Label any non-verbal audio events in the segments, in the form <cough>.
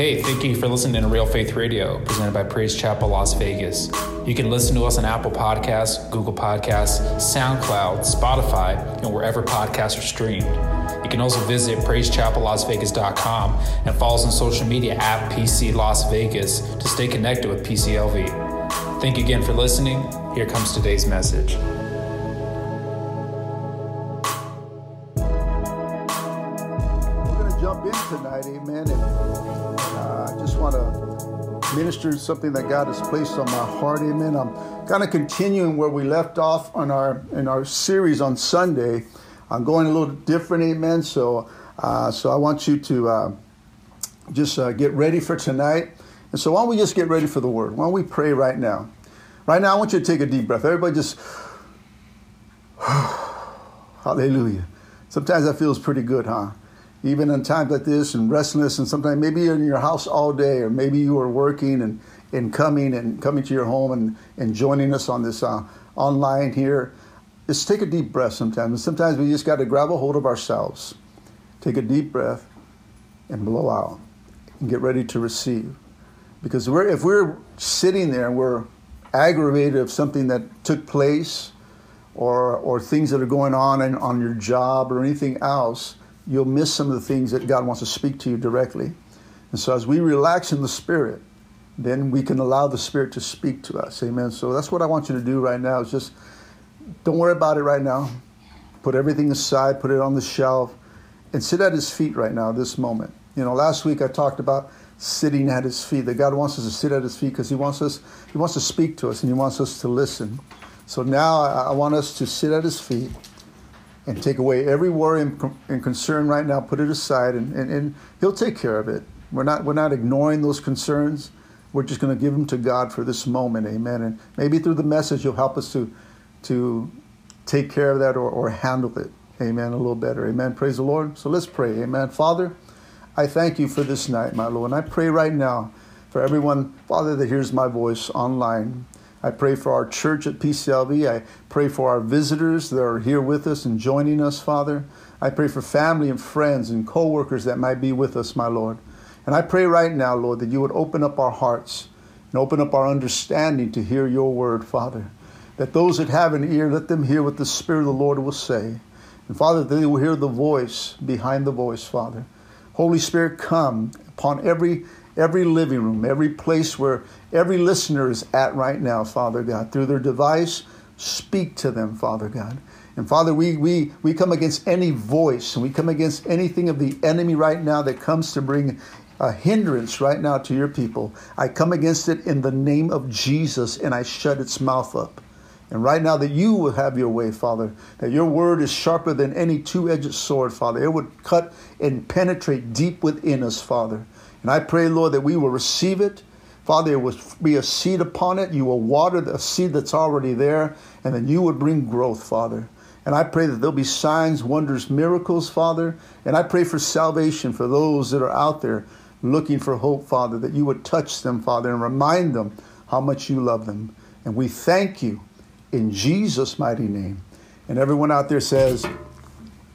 Hey, thank you for listening to Real Faith Radio, presented by Praise Chapel Las Vegas. You can listen to us on Apple Podcasts, Google Podcasts, SoundCloud, Spotify, and wherever podcasts are streamed. You can also visit praisechapellasvegas.com and follow us on social media at PC Las Vegas to stay connected with PCLV. Thank you again for listening. Here comes today's message. tonight, amen. And uh, I just want to minister something that God has placed on my heart, amen. I'm kind of continuing where we left off on our in our series on Sunday. I'm going a little different, amen. So, uh, so I want you to uh, just uh, get ready for tonight. And so, why don't we just get ready for the word? Why don't we pray right now? Right now, I want you to take a deep breath. Everybody, just <sighs> hallelujah. Sometimes that feels pretty good, huh? Even in times like this and restless and sometimes maybe you're in your house all day or maybe you are working and, and coming and coming to your home and, and joining us on this uh, online here. Just take a deep breath sometimes. And sometimes we just got to grab a hold of ourselves. Take a deep breath and blow out and get ready to receive. Because we're, if we're sitting there and we're aggravated of something that took place or, or things that are going on in, on your job or anything else you'll miss some of the things that God wants to speak to you directly. And so as we relax in the Spirit, then we can allow the Spirit to speak to us. Amen. So that's what I want you to do right now is just don't worry about it right now. Put everything aside, put it on the shelf, and sit at his feet right now, this moment. You know, last week I talked about sitting at his feet, that God wants us to sit at his feet because he wants us, he wants to speak to us and he wants us to listen. So now I want us to sit at his feet and take away every worry and, and concern right now, put it aside, and, and, and He'll take care of it. We're not, we're not ignoring those concerns. We're just going to give them to God for this moment. Amen. And maybe through the message, you'll help us to, to take care of that or, or handle it. Amen. A little better. Amen. Praise the Lord. So let's pray. Amen. Father, I thank you for this night, my Lord. And I pray right now for everyone, Father, that hears my voice online. I pray for our church at PCLV. I pray for our visitors that are here with us and joining us, Father. I pray for family and friends and co-workers that might be with us, my Lord. And I pray right now, Lord, that you would open up our hearts and open up our understanding to hear your word, Father. That those that have an ear, let them hear what the Spirit of the Lord will say. And Father, they will hear the voice behind the voice, Father. Holy Spirit, come upon every every living room, every place where every listener is at right now, Father God, through their device. Speak to them, Father God. And Father, we, we, we come against any voice and we come against anything of the enemy right now that comes to bring a hindrance right now to your people. I come against it in the name of Jesus and I shut its mouth up. And right now, that you will have your way, Father, that your word is sharper than any two edged sword, Father. It would cut and penetrate deep within us, Father. And I pray, Lord, that we will receive it. Father, it will be a seed upon it. You will water the seed that's already there, and then you would bring growth, Father. And I pray that there'll be signs, wonders, miracles, Father. And I pray for salvation for those that are out there looking for hope, Father, that you would touch them, Father, and remind them how much you love them. And we thank you in Jesus' mighty name. And everyone out there says,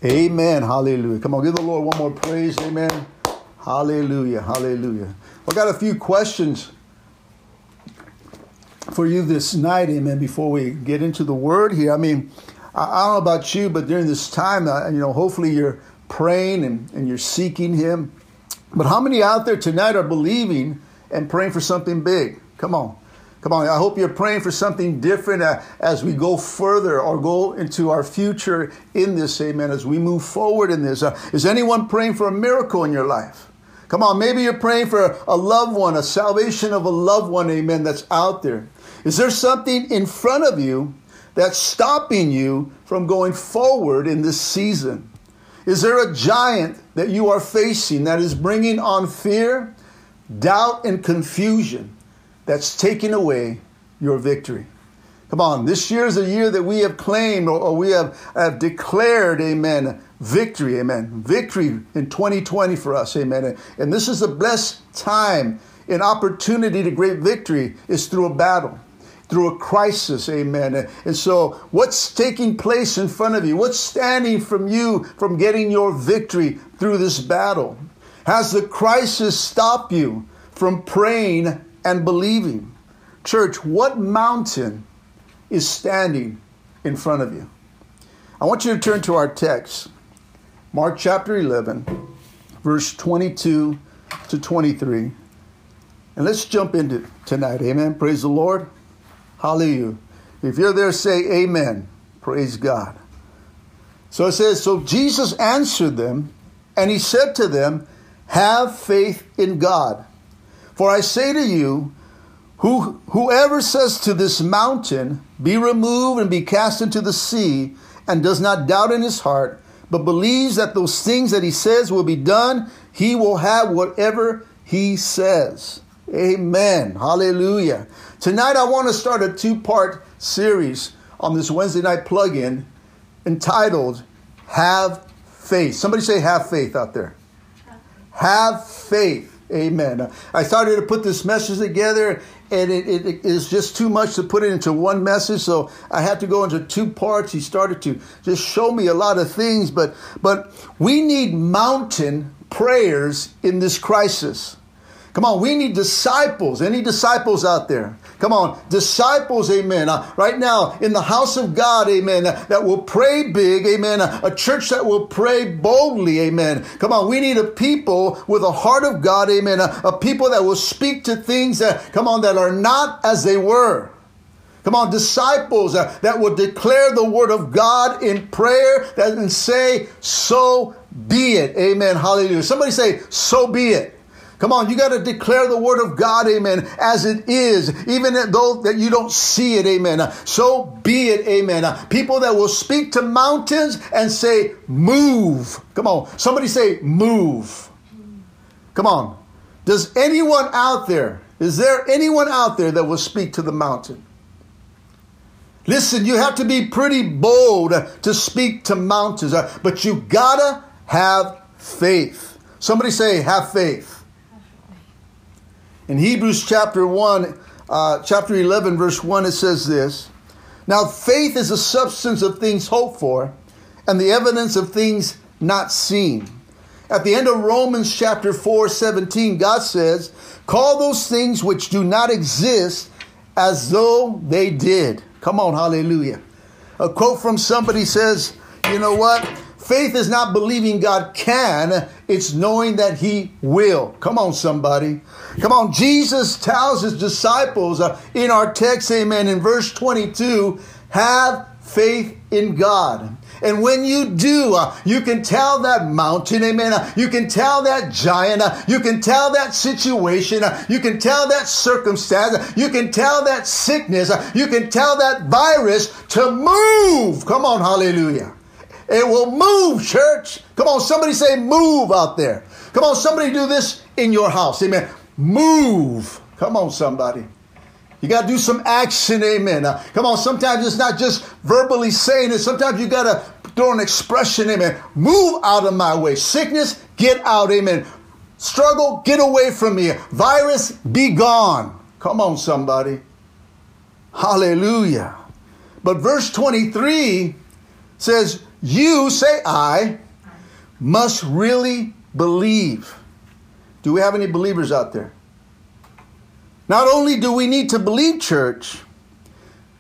Amen. Hallelujah. Come on, give the Lord one more praise. Amen. Hallelujah. Hallelujah. I got a few questions for you this night, amen, before we get into the word here. I mean, I, don't know about you, but during this time, uh, you know, hopefully you're praying and, and you're seeking Him. But how many out there tonight are believing and praying for something big? Come on. Come on, I hope you're praying for something different uh, as we go further or go into our future in this, amen, as we move forward in this. Uh, is anyone praying for a miracle in your life? Come on, maybe you're praying for a loved one, a salvation of a loved one, amen, that's out there. Is there something in front of you that's stopping you from going forward in this season? Is there a giant that you are facing that is bringing on fear, doubt, and confusion that's taking away your victory? Come on, this year is a year that we have claimed or, we have, have declared, amen, victory, amen. Victory in 2020 for us, amen. And this is a blessed time an opportunity to great victory is through a battle, through a crisis, amen. And so, what's taking place in front of you? What's standing from you from getting your victory through this battle? Has the crisis stopped you from praying and believing? Church, what mountain is standing in front of you? I want you to turn to our text, Mark chapter 11, verse 22 to 23. And let's jump into tonight. Amen. Praise the Lord. Hallelujah. If you're there, say amen. Praise God. So it says, So Jesus answered them, and he said to them, Have faith in God. For I say to you, who, whoever says to this mountain, Be removed and be cast into the sea, and does not doubt in his heart, but believes that those things that he says will be done, he will have whatever he says. Amen. Hallelujah. Tonight I want to start a two part series on this Wednesday night plug in entitled Have Faith. Somebody say, Have faith out there. Have faith. Amen. I started to put this message together, and it, it, it is just too much to put it into one message. So I had to go into two parts. He started to just show me a lot of things, but but we need mountain prayers in this crisis. Come on, we need disciples. Any disciples out there? Come on, disciples, amen. Uh, right now, in the house of God, amen, uh, that will pray big, amen. Uh, a church that will pray boldly, amen. Come on, we need a people with a heart of God, amen. A, a people that will speak to things that, come on, that are not as they were. Come on, disciples uh, that will declare the word of God in prayer that, and say, So be it. Amen. Hallelujah. Somebody say, So be it. Come on, you got to declare the word of God, amen, as it is, even though that you don't see it, amen. So be it, amen. People that will speak to mountains and say, move. Come on, somebody say, move. Come on. Does anyone out there, is there anyone out there that will speak to the mountain? Listen, you have to be pretty bold to speak to mountains, uh, but you gotta have faith. Somebody say, have faith. In Hebrews chapter 1, uh, chapter 11, verse 1, it says this Now faith is the substance of things hoped for and the evidence of things not seen. At the end of Romans chapter 4, 17, God says, Call those things which do not exist as though they did. Come on, hallelujah. A quote from somebody says, You know what? Faith is not believing God can, it's knowing that He will. Come on, somebody. Come on. Jesus tells His disciples uh, in our text, amen, in verse 22, have faith in God. And when you do, uh, you can tell that mountain, amen. Uh, you can tell that giant. Uh, you can tell that situation. Uh, you can tell that circumstance. Uh, you can tell that sickness. You can tell that virus to move. Come on, hallelujah. It will move, church. Come on, somebody say move out there. Come on, somebody do this in your house. Amen. Move. Come on, somebody. You got to do some action. Amen. Uh, come on, sometimes it's not just verbally saying it. Sometimes you got to throw an expression. Amen. Move out of my way. Sickness, get out. Amen. Struggle, get away from me. Virus, be gone. Come on, somebody. Hallelujah. But verse 23 says, you, say I, must really believe. Do we have any believers out there? Not only do we need to believe, church,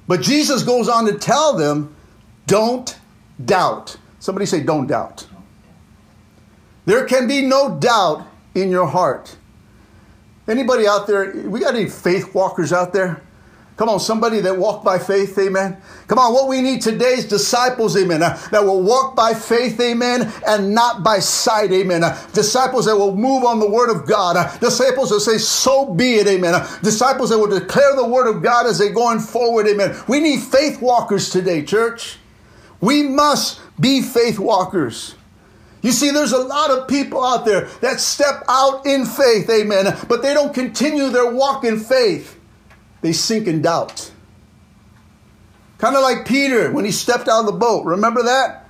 but Jesus goes on to tell them, don't doubt. Somebody say, don't doubt. There can be no doubt in your heart. Anybody out there, we got any faith walkers out there? Come on, somebody that walk by faith, amen. Come on, what we need today is disciples, amen, uh, that will walk by faith, amen, and not by sight, amen. Uh, disciples that will move on the word of God. Uh, disciples that say, so be it, amen. Uh, disciples that will declare the word of God as they're going forward, amen. We need faith walkers today, church. We must be faith walkers. You see, there's a lot of people out there that step out in faith, amen, but they don't continue their walk in faith they sink in doubt. Kind of like Peter when he stepped out of the boat. Remember that?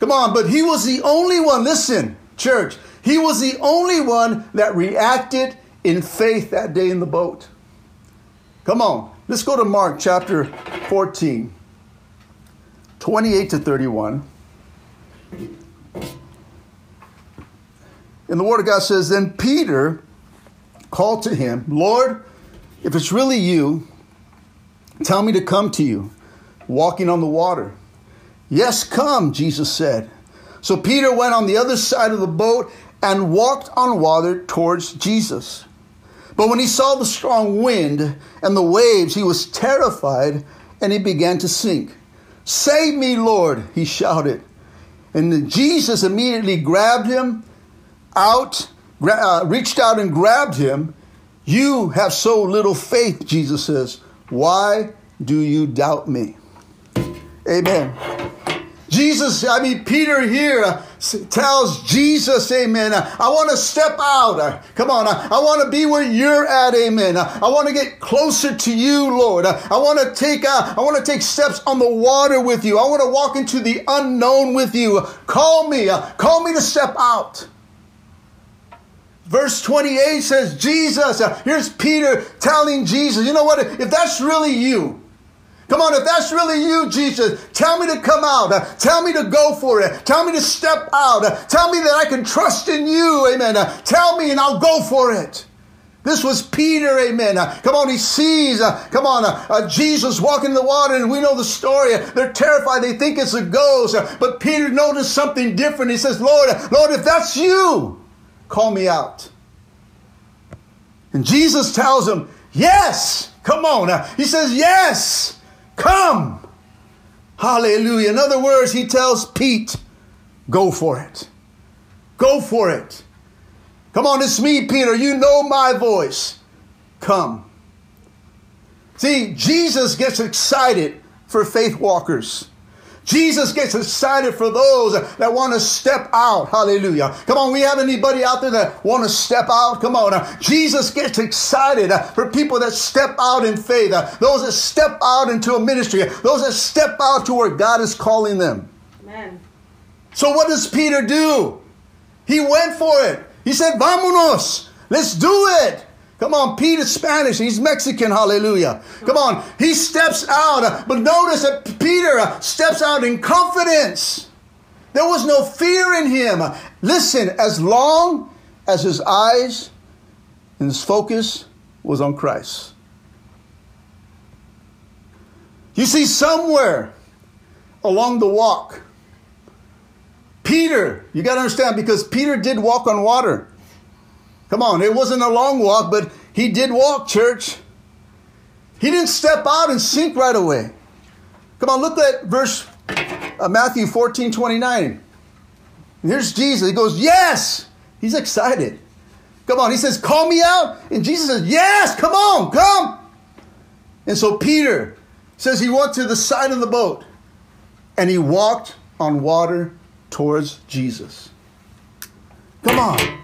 Come on, but he was the only one, listen, church, he was the only one that reacted in faith that day in the boat. Come on, let's go to Mark chapter 14, 28 to 31. And the Word of God says, Then Peter called to him, Lord, if it's really you, tell me to come to you, walking on the water. Yes, come, Jesus said. So Peter went on the other side of the boat and walked on water towards Jesus. But when he saw the strong wind and the waves, he was terrified and he began to sink. Save me, Lord, he shouted. And Jesus immediately grabbed him out, uh, reached out and grabbed him. You have so little faith, Jesus says. Why do you doubt me? Amen. Jesus, I mean, Peter here uh, tells Jesus, amen, uh, I want to step out. Uh, come on, I want to be where you're at, amen. I want to get closer to you, Lord. I want to take, I want to take steps on the water with you. I want to walk into the unknown with you. Call me, call me to step out. Verse 28 says, Jesus, here's Peter telling Jesus, you know what, if that's really you, Come on, if that's really you, Jesus, tell me to come out. Uh, tell me to go for it. Tell me to step out. Uh, tell me that I can trust in you. Amen. Uh, tell me and I'll go for it. This was Peter, amen. Uh, come on, he sees, uh, come on, uh, Jesus walking in the water, and we know the story. They're terrified, they think it's a ghost. but Peter noticed something different. He says, Lord, Lord, if that's you, call me out. And Jesus tells him, Yes, come on. he says, Yes. Come. Hallelujah. In other words, he tells Pete, go for it. Go for it. Come on, it's me, Peter. You know my voice. Come. See, Jesus gets excited for faith walkers. Jesus gets excited for those that want to step out. Hallelujah. Come on, we have anybody out there that want to step out? Come on. Jesus gets excited for people that step out in faith, those that step out into a ministry, those that step out to where God is calling them. Amen. So what does Peter do? He went for it. He said, Vámonos. Let's do it. Come on, Pete is Spanish. He's Mexican. Hallelujah. Come on. He steps out. Uh, but notice that Peter uh, steps out in confidence. There was no fear in him. Listen, as long as his eyes and his focus was on Christ. You see, somewhere along the walk, Peter, you got to understand because Peter did walk on water. Come on, it wasn't a long walk, but he did walk, church. He didn't step out and sink right away. Come on, look at verse uh, Matthew 14 29. And here's Jesus. He goes, Yes! He's excited. Come on, he says, Call me out. And Jesus says, Yes, come on, come. And so Peter says he went to the side of the boat and he walked on water towards Jesus. Come on.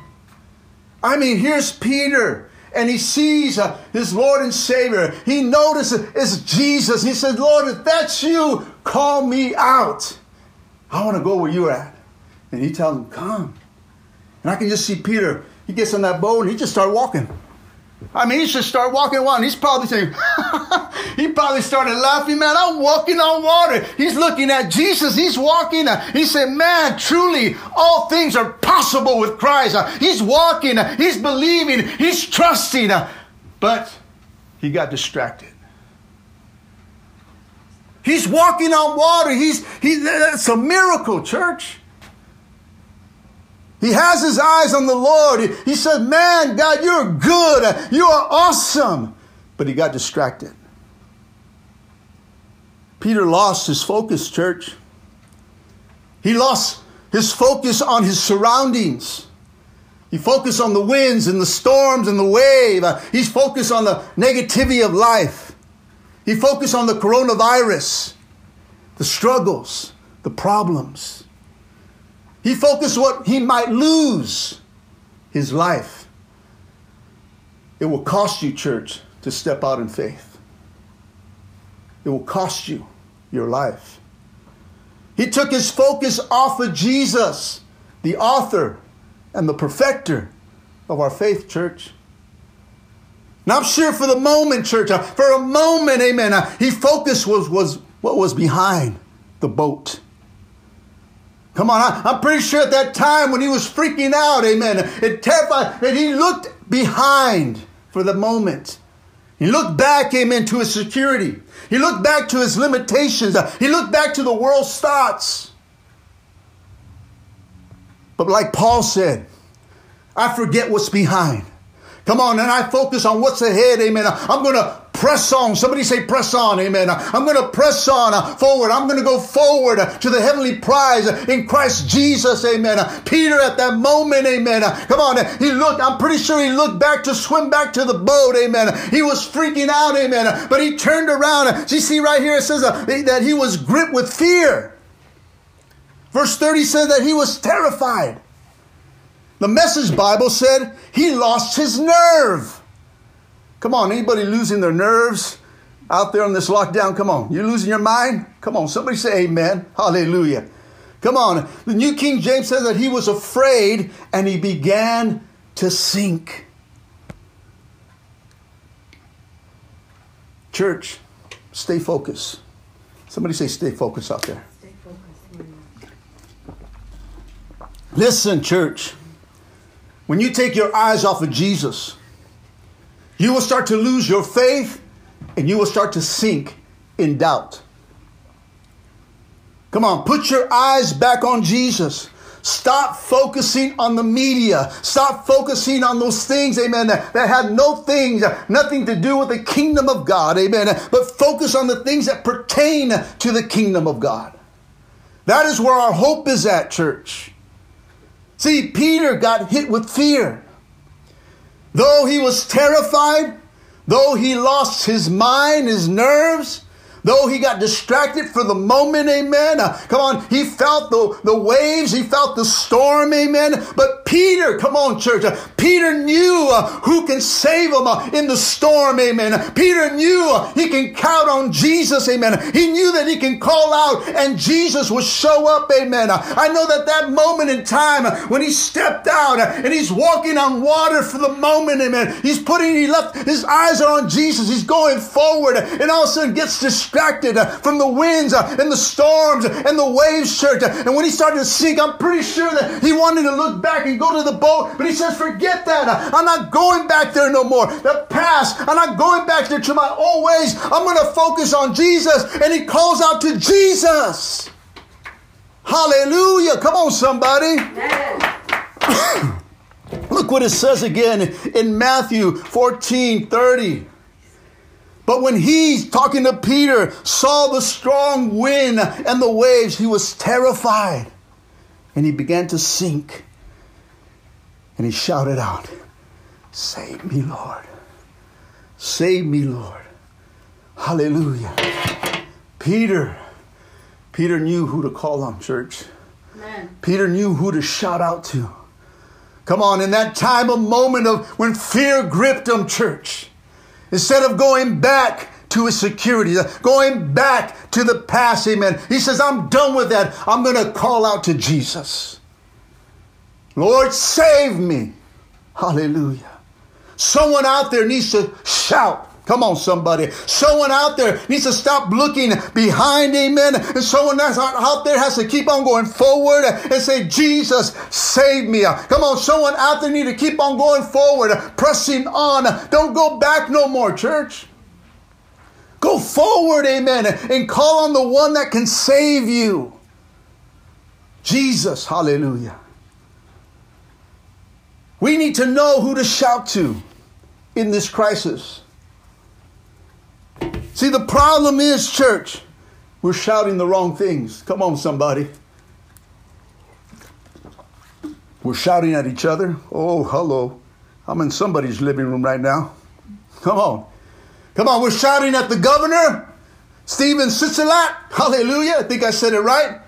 I mean, here's Peter, and he sees uh, his Lord and Savior. He notices it's Jesus. He says, Lord, if that's you, call me out. I want to go where you're at. And he tells him, Come. And I can just see Peter. He gets on that boat and he just starts walking. I mean, he should start walking on. He's probably saying, <laughs> he probably started laughing, man. I'm walking on water. He's looking at Jesus. He's walking. He said, man, truly, all things are possible with Christ. He's walking. He's believing. He's trusting. But he got distracted. He's walking on water. He's, he's, that's a miracle, church. He has his eyes on the Lord. He, said, Man, God, you're good. You are awesome. But he got distracted. Peter lost his focus, church. He lost his focus on his surroundings. He focused on the winds and the storms and the wave. He's focused on the negativity of life. He focused on the coronavirus, the struggles, the problems. He focused what he might lose his life. It will cost you, church, to step out in faith. It will cost you your life. He took his focus off of Jesus, the author and the perfecter of our faith, church. Now, I'm sure for the moment, church, uh, for a moment, amen, uh, he focused was, was what was behind the boat. Come on, I, am pretty sure at that time when he was freaking out, amen, it terrified that he looked behind for the moment. He looked back, amen, to his security. He looked back to his limitations. He looked back to the world's thoughts. But like Paul said, I forget what's behind. Come on, and I focus on what's ahead, amen. I'm going to press on. Somebody say press on, amen. I'm going to press on forward. I'm going to go forward to the heavenly prize in Christ Jesus, amen. Peter at that moment, amen. Come on, he looked, I'm pretty sure he looked back to swim back to the boat, amen. He was freaking out, amen. But he turned around. You see right here, it says uh, that he was gripped with fear. Verse 30 says that he was terrified. The message Bible said he lost his nerve. Come on, anybody losing their nerves out there on this lockdown? Come on, you losing your mind? Come on, somebody say amen. Hallelujah. Come on. The New King James says that he was afraid and he began to sink. Church, stay focused. Somebody say stay focused out there. Focused. Listen, church. When you take your eyes off of Jesus, you will start to lose your faith and you will start to sink in doubt. Come on, put your eyes back on Jesus. Stop focusing on the media. Stop focusing on those things, amen, that, that have no things, nothing to do with the kingdom of God, amen. But focus on the things that pertain to the kingdom of God. That is where our hope is at, church. See, Peter got hit with fear. Though he was terrified, though he lost his mind, his nerves, Though he got distracted for the moment, amen. Uh, come on, he felt the, the waves, he felt the storm, amen. But Peter, come on, church, uh, Peter knew uh, who can save him uh, in the storm, amen. Peter knew uh, he can count on Jesus, amen. He knew that he can call out and Jesus will show up, amen. Uh, I know that that moment in time when he stepped out and he's walking on water for the moment, amen. He's putting, he left, his eyes are on Jesus. He's going forward and all of a sudden gets distracted distracted uh, from the winds uh, and the storms and the waves, church. And when he started to sink, I'm pretty sure that he wanted to look back and go to the boat, but he says, forget that. I'm not going back there no more. The past, I'm not going back there to my old ways. I'm going to focus on Jesus. And he calls out to Jesus. Hallelujah. Come on, somebody. <coughs> Look what it says again in Matthew 14 30. But when he, talking to Peter, saw the strong wind and the waves, he was terrified and he began to sink. And he shouted out, Save me, Lord. Save me, Lord. Hallelujah. Peter, Peter knew who to call on, church. Amen. Peter knew who to shout out to. Come on, in that time, a moment of when fear gripped him, church. Instead of going back to his security, uh, going back to the past, amen. He says, I'm done with that. I'm going to call out to Jesus. Lord, save me. Hallelujah. Someone out there needs to shout. Come on, somebody. Someone out there needs to stop looking behind, amen. And someone that's out there has to keep on going forward and say, Jesus, save me. Come on, someone out there need to keep on going forward, pressing on. Don't go back no more, church. Go forward, amen, and call on the one that can save you. Jesus, hallelujah. We need to know who to shout to in this crisis. See, the problem is, church, we're shouting the wrong things. Come on, somebody. We're shouting at each other. Oh, hello. I'm in somebody's living room right now. Come on. Come on, we're shouting at the governor, Stephen Sisolak. Hallelujah. I think I said it right.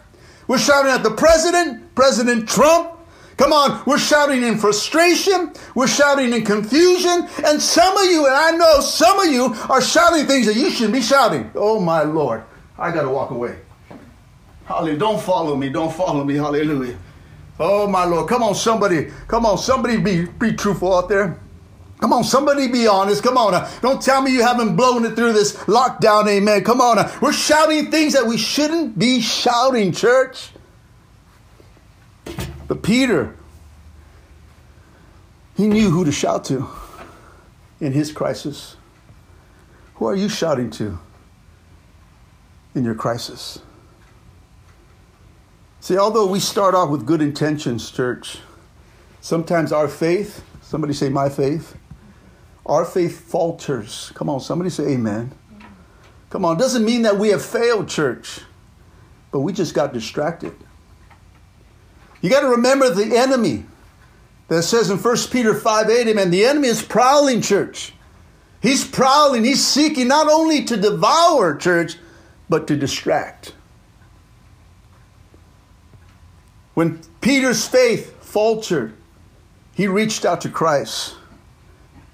We're shouting at the president, President Trump. Come on, we're shouting in frustration, we're shouting in confusion, and some of you, and I know some of you, are shouting things that you shouldn't be shouting. Oh my Lord, I got to walk away. Hallelujah. Don't follow me, don't follow me. Hallelujah. Oh my Lord, come on, somebody, come on, somebody be, be truthful out there. Come on, somebody be honest. Come on. Uh, don't tell me you haven't blown it through this lockdown, amen. Come on. Uh, we're shouting things that we shouldn't be shouting, church. But Peter, he knew who to shout to in his crisis. Who are you shouting to in your crisis? See, although we start off with good intentions, church, sometimes our faith, somebody say my faith, our faith falters. Come on, somebody say amen. Come on, doesn't mean that we have failed, church, but we just got distracted. You got to remember the enemy that says in 1 Peter 5 8, amen, the enemy is prowling, church. He's prowling, he's seeking not only to devour, church, but to distract. When Peter's faith faltered, he reached out to Christ.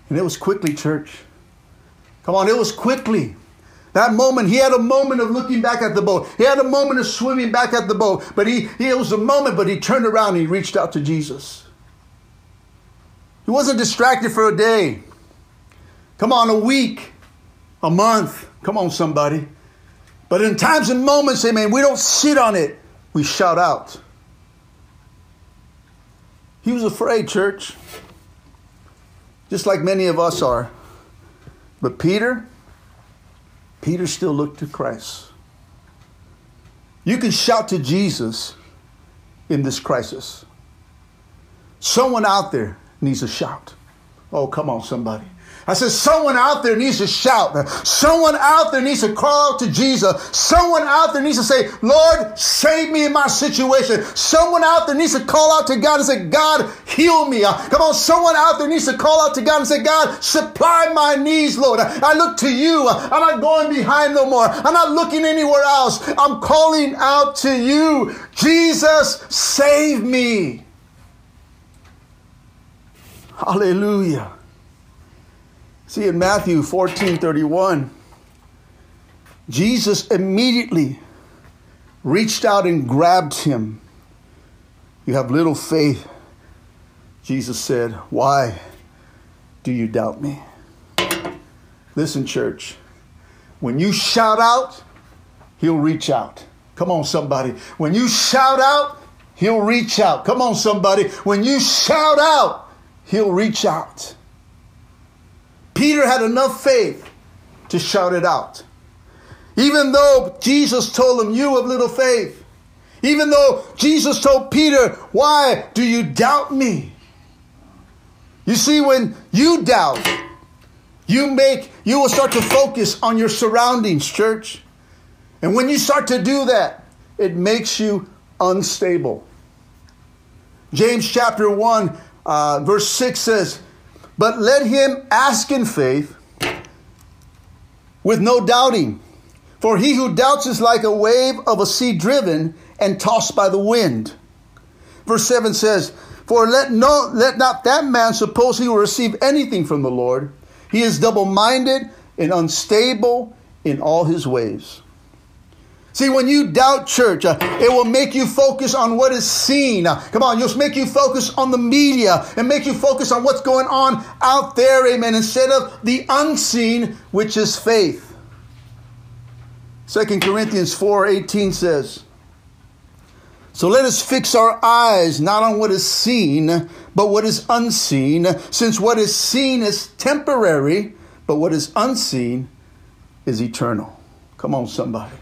And it was quickly, church. Come on, it was quickly. That moment, he had a moment of looking back at the boat. He had a moment of swimming back at the boat. But he, he it was a moment, but he turned around and he reached out to Jesus. He wasn't distracted for a day. Come on, a week, a month. Come on, somebody. But in times and moments, amen, we don't sit on it. We shout out. He was afraid, church, just like many of us are. But Peter, Peter still looked to Christ. You can shout to Jesus in this crisis. Someone out there needs a shout. Oh, come on, somebody. I said, someone out there needs to shout. Someone out there needs to call out to Jesus. Someone out there needs to say, Lord, save me in my situation. Someone out there needs to call out to God and say, God, heal me. Uh, come on, someone out there needs to call out to God and say, God, supply my needs, Lord. I look to you. I'm not going behind no more. I'm not looking anywhere else. I'm calling out to you. Jesus, save me. Hallelujah. See, in Matthew 14 31, Jesus immediately reached out and grabbed him. You have little faith. Jesus said, Why do you doubt me? Listen, church, when you shout out, he'll reach out. Come on, somebody. When you shout out, he'll reach out. Come on, somebody. When you shout out, he'll reach out. Peter had enough faith to shout it out. Even though Jesus told him, You have little faith. Even though Jesus told Peter, Why do you doubt me? You see, when you doubt, you make, you will start to focus on your surroundings, church. And when you start to do that, it makes you unstable. James chapter 1, uh, verse 6 says, but let him ask in faith with no doubting. For he who doubts is like a wave of a sea driven and tossed by the wind. Verse 7 says, For let, no, let not that man suppose he will receive anything from the Lord. He is double minded and unstable in all his ways. See, when you doubt church, uh, it will make you focus on what is seen. Come on, you'll make you focus on the media and make you focus on what's going on out there, amen, instead of the unseen, which is faith. 2 Corinthians 4 18 says, So let us fix our eyes not on what is seen, but what is unseen, since what is seen is temporary, but what is unseen is eternal. Come on, somebody.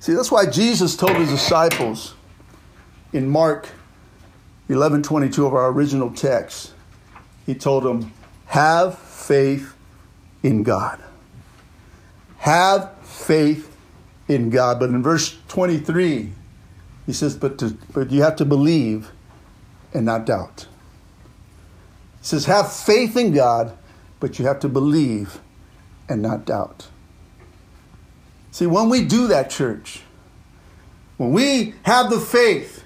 See, that's why Jesus told his disciples in Mark 11 22 of our original text, he told them, Have faith in God. Have faith in God. But in verse 23, he says, But, to, but you have to believe and not doubt. He says, Have faith in God, but you have to believe and not doubt. See, when we do that, church, when we have the faith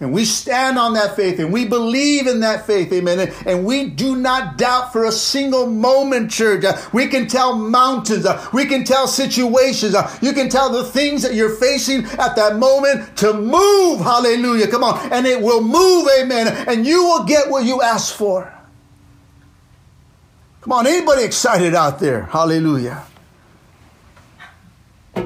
and we stand on that faith and we believe in that faith, amen, and we do not doubt for a single moment, church, uh, we can tell mountains, uh, we can tell situations, uh, you can tell the things that you're facing at that moment to move, hallelujah, come on, and it will move, amen, and you will get what you ask for. Come on, anybody excited out there? Hallelujah.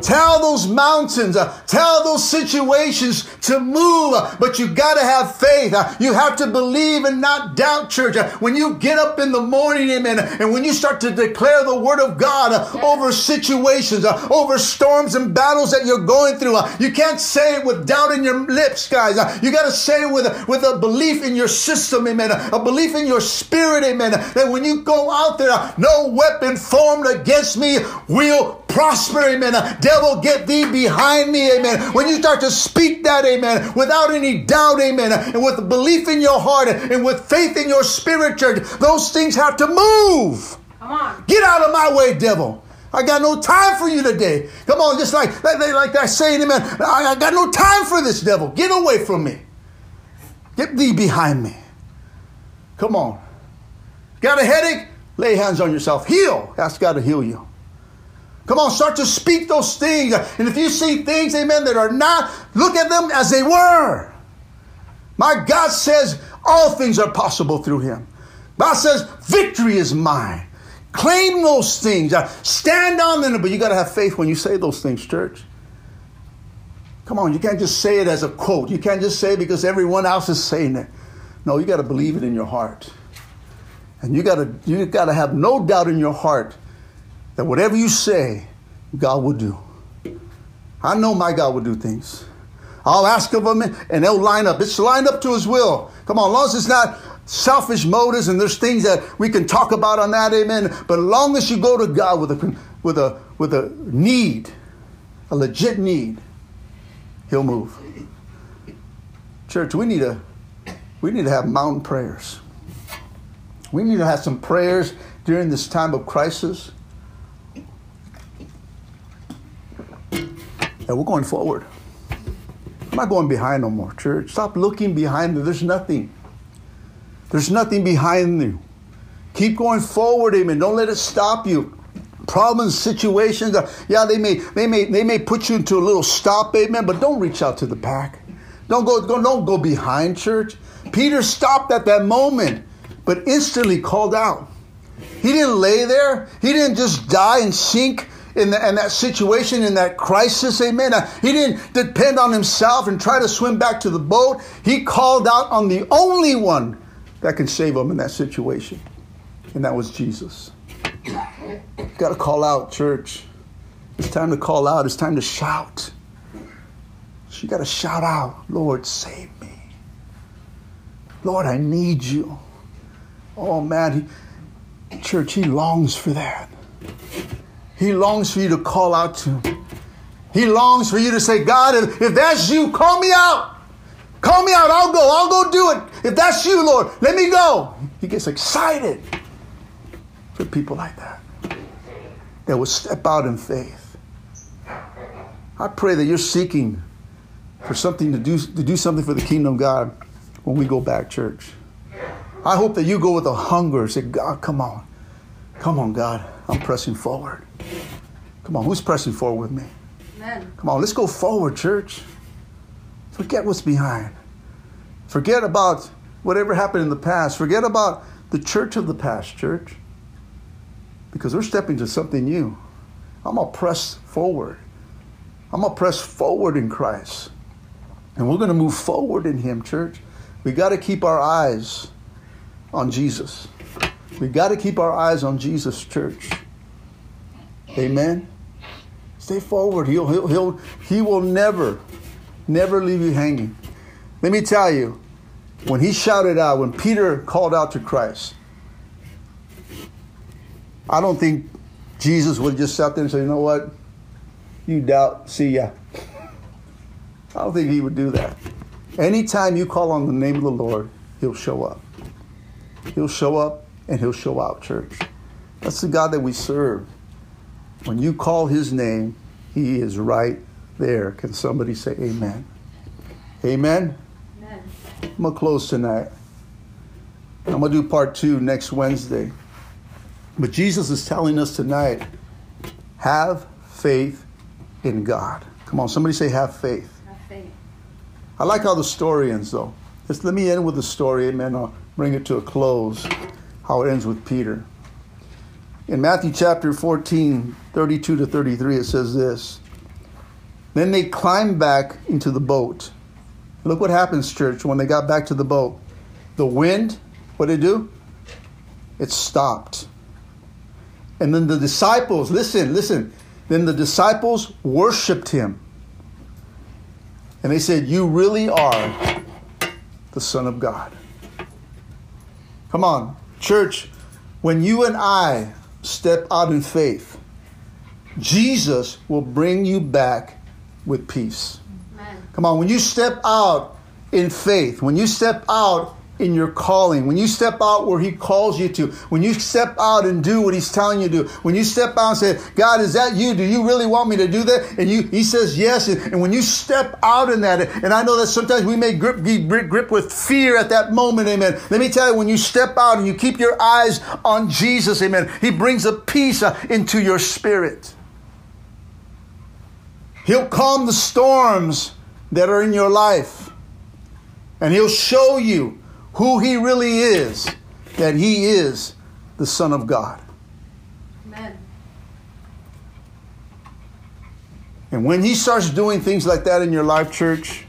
Tell those mountains, uh, tell those situations to move, uh, but you got to have faith. Uh, you have to believe and not doubt, church. When you get up in the morning, amen, and when you start to declare the word of God over situations, over storms and battles that you're going through, you can't say it with doubt in your lips, guys. you got to say it with, with a belief in your system, amen, a belief in your spirit, amen, that when you go out there, no weapon formed against me will prosper, amen. Devil, get thee behind me, amen. When you start to speak that, amen, without any doubt, amen, and with belief in your heart and with faith in your spirit, church, those things have to move. Come on. Get out of my way, devil. I got no time for you today. Come on, just like like, like that saying, amen. I, I got no time for this devil. Get away from me. Get thee behind me. Come on. Got a headache? Lay hands on yourself. Heal. Ask God to heal you. Come on, start to speak those things. And if you see things, amen, that are not, look at them as they were. My God says all things are possible through him. God says victory is mine. Claim those things. Uh, stand on them, but you got to have faith when you say those things, church. Come on, you can't just say it as a quote. You can't just say it because everyone else is saying it. No, you got to believe it in your heart. And you got to you got to have no doubt in your heart that whatever you say, God will do. I know my God will do things. I'll ask of him and they'll line up. It's lined up to his will. Come on, as long as it's not selfish motives and there's things that we can talk about on that, amen. But as long as you go to God with a with a with a need, a legit need, he'll move. Church, we need to we need to have mountain prayers. We need to have some prayers during this time of crisis. And we're going forward. I'm not going behind no more, church. Stop looking behind you. There's nothing. There's nothing behind you. Keep going forward, amen. Don't let it stop you. Problems, situations, uh, yeah, they may, they may, they may put you into a little stop, amen. But don't reach out to the pack. Don't go, go, don't go behind, church. Peter stopped at that moment, but instantly called out. He didn't lay there. He didn't just die and sink in, the, in that situation, in that crisis, amen. Uh, he didn't depend on himself and try to swim back to the boat. He called out on the only one that can save him in that situation, and that was Jesus. Got to call out, church. It's time to call out. It's time to shout. You got to shout out, Lord, save me. Lord, I need you. Oh man, he, church, he longs for that. He longs for you to call out to. He longs for you to say, God, if, if that's you, call me out. Call me out. I'll go. I'll go do it. If that's you, Lord, let me go. He gets excited for people like that that will step out in faith. I pray that you're seeking for something to do, to do something for the kingdom of God when we go back, church. I hope that you go with a hunger. and Say, God, come on. Come on, God. I'm pressing forward. Come on, who's pressing forward with me? Amen. Come on, let's go forward, church. Forget what's behind. Forget about whatever happened in the past. Forget about the church of the past, church. Because we're stepping to something new. I'm going to press forward. I'm going to press forward in Christ. And we're going to move forward in Him, church. We got to keep our eyes on Jesus. We got to keep our eyes on Jesus, church. Amen. Stay forward. He'll, he'll, he'll, he will never, never leave you hanging. Let me tell you, when he shouted out, when Peter called out to Christ, I don't think Jesus would have just sat there and say, you know what? You doubt, see ya. I don't think he would do that. Anytime you call on the name of the Lord, he'll show up. He'll show up and he'll show out, church. That's the God that we serve. When you call his name, he is right there. Can somebody say amen? Amen? amen. I'm going to close tonight. I'm going to do part two next Wednesday. But Jesus is telling us tonight have faith in God. Come on, somebody say, have faith. Have faith. I like how the story ends, though. Just let me end with the story, amen. I'll bring it to a close, how it ends with Peter. In Matthew chapter 14, 32 to 33, it says this Then they climbed back into the boat. Look what happens, church, when they got back to the boat. The wind, what did it do? It stopped. And then the disciples, listen, listen. Then the disciples worshiped him. And they said, You really are the Son of God. Come on, church, when you and I step out in faith, Jesus will bring you back with peace. Amen. Come on, when you step out in faith, when you step out in your calling, when you step out where He calls you to, when you step out and do what He's telling you to do, when you step out and say, God, is that you? Do you really want me to do that? And you, He says yes. And, when you step out in that, and I know that sometimes we may grip, be grip with fear at that moment, amen. Let me tell you, when you step out and you keep your eyes on Jesus, amen, He brings a peace uh, into your spirit. He'll calm the storms that are in your life. And He'll show you who he really is, that he is the Son of God. Amen. And when he starts doing things like that in your life, church,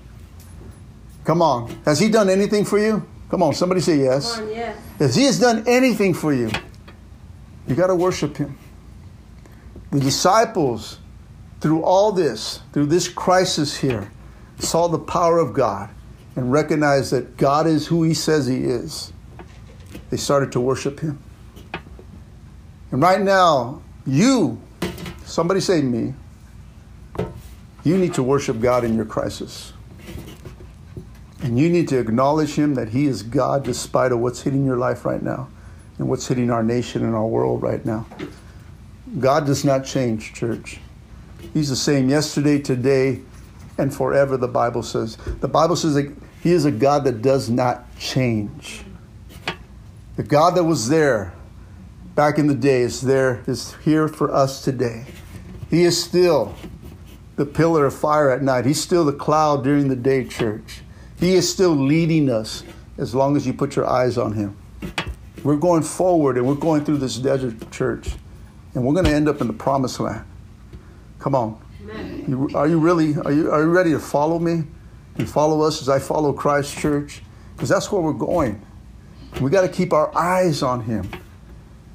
come on. Has he done anything for you? Come on, somebody say yes. On, yes. If he has done anything for you, you got to worship him. The disciples, through all this, through this crisis here, saw the power of God and recognized that God is who He says He is, they started to worship Him. And right now, you, somebody say me, you need to worship God in your crisis. And you need to acknowledge Him that He is God despite of what's hitting your life right now and what's hitting our nation and our world right now. God does not change, church. He's the same yesterday, today, and forever, the Bible says. The Bible says that He is a God that does not change. The God that was there back in the day is there, is here for us today. He is still the pillar of fire at night. He's still the cloud during the day, church. He is still leading us as long as you put your eyes on Him. We're going forward and we're going through this desert, church, and we're going to end up in the promised land. Come on. You, are you really, are you, are you ready to follow me and follow us as I follow Christ Church? Because that's where we're going. We got to keep our eyes on Him.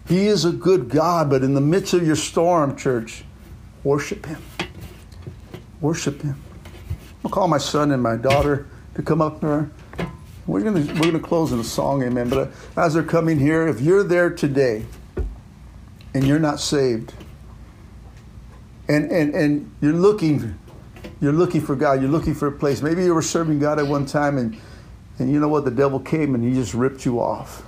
He is a good God, but in the midst of your storm, church, worship Him. Worship Him. I'll call my son and my daughter to come up here. We're gonna we're gonna close in a song, amen. But as they're coming here, if you're there today and you're not saved, and, and, and you're looking you're looking for God, you're looking for a place. Maybe you were serving God at one time and and you know what, the devil came and he just ripped you off.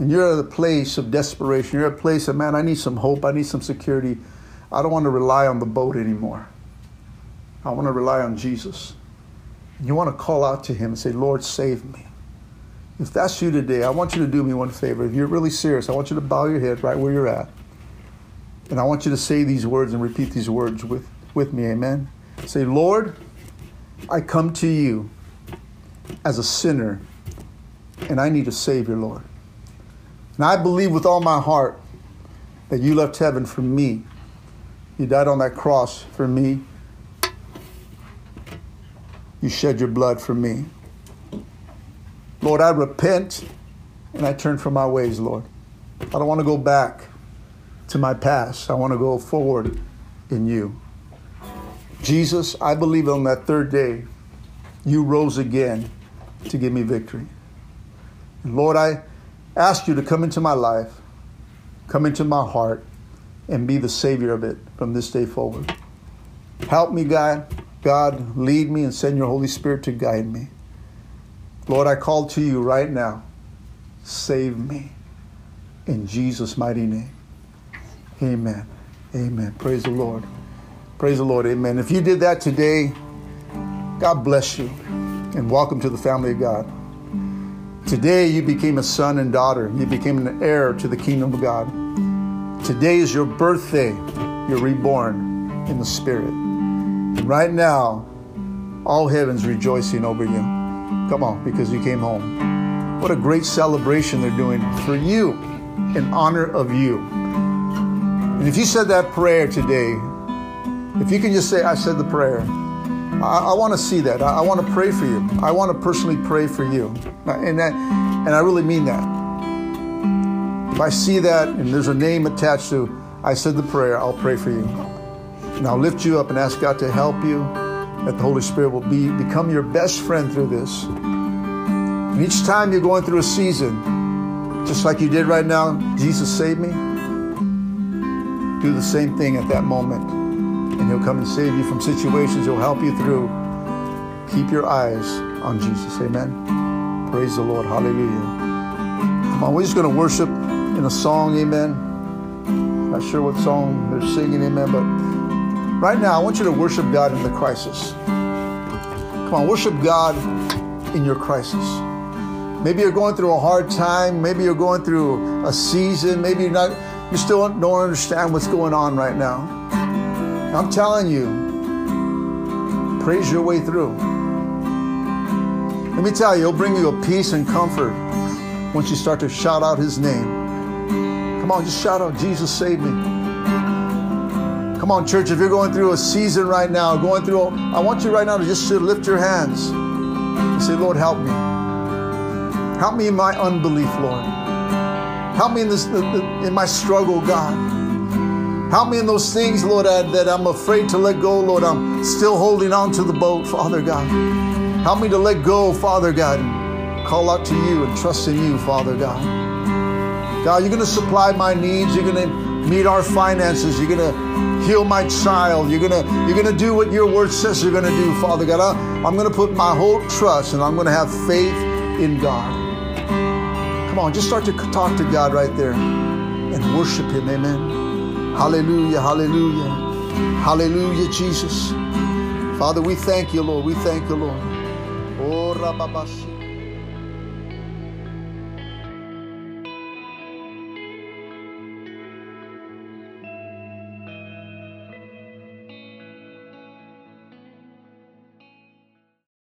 And you're at a place of desperation. You're at a place of, man, I need some hope. I need some security. I don't want to rely on the boat anymore. I want to rely on Jesus. And you want to call out to him and say, Lord, save me. If that's you today, I want you to do me one favor. If you're really serious, I want you to bow your head right where you're at. And I want you to say these words and repeat these words with, with me. Amen. Say, Lord, I come to you as a sinner, and I need a Savior, Lord. And I believe with all my heart that you left heaven for me. You died on that cross for me. You shed your blood for me. Lord, I repent and I turn from my ways, Lord. I don't want to go back to my past. I want to go forward in you. Jesus, I believe on that third day, you rose again to give me victory. And Lord, I ask you to come into my life, come into my heart, and be the Savior of it from this day forward. Help me, God. God, lead me and send your Holy Spirit to guide me. Lord, I call to you right now. Save me. In Jesus' mighty name. Amen. Amen. Praise the Lord. Praise the Lord. Amen. If you did that today, God bless you and welcome to the family of God. Today you became a son and daughter. You became an heir to the kingdom of God. Today is your birthday. You're reborn in the Spirit. And right now, all heaven's rejoicing over you. Come on, because you came home. What a great celebration they're doing for you in honor of you. And if you said that prayer today, If you can just say, I said the prayer, I, I want to see that. I, I want to pray for you. I want to personally pray for you. And, that, and I really mean that. If I see that and there's a name attached to, I said the prayer, I'll pray for you. And I'll lift you up and ask God to help you, that the Holy Spirit will be, become your best friend through this. And each time you're going through a season, just like you did right now, Jesus saved me, do the same thing at that moment. And He'll come and save you from situations, He'll help you through. Keep your eyes on Jesus. Amen. Praise the Lord. Hallelujah. Come on, we're just going to worship in a song. Amen. Not sure what song they're singing. Amen. But right now, I want you to worship God in the crisis. Come on, worship God in your crisis. Maybe you're going through a hard time. Maybe you're going through a season. Maybe you're not, you still don't understand what's going on right now. I'm telling you, praise your way through. Let me tell you, it'll bring you a peace and comfort once you start to shout out his name. Come on, just shout out, Jesus save me. Come on, church, if you're going through a season right now, going through, I want you right now to just lift your hands and say, Lord, help me. Help me in my unbelief, Lord. Help me in this in my struggle, God. Help me in those things, Lord, that I'm afraid to let go, Lord. I'm still holding on to the boat, Father God. Help me to let go, Father God, call out to you and trust in you, Father God. God, you're going to supply my needs. You're going to meet our finances. You're going to heal my child. You're going to you're going to do what your word says you're going to do, Father God. I, I'm going to put my whole trust and I'm going to have faith in God. Come on, just start to talk to God right there and worship Him. Amen. Hallelujah, hallelujah, hallelujah, Jesus. Father, we thank you, Lord. We thank you, Lord. Oh, Rababasi.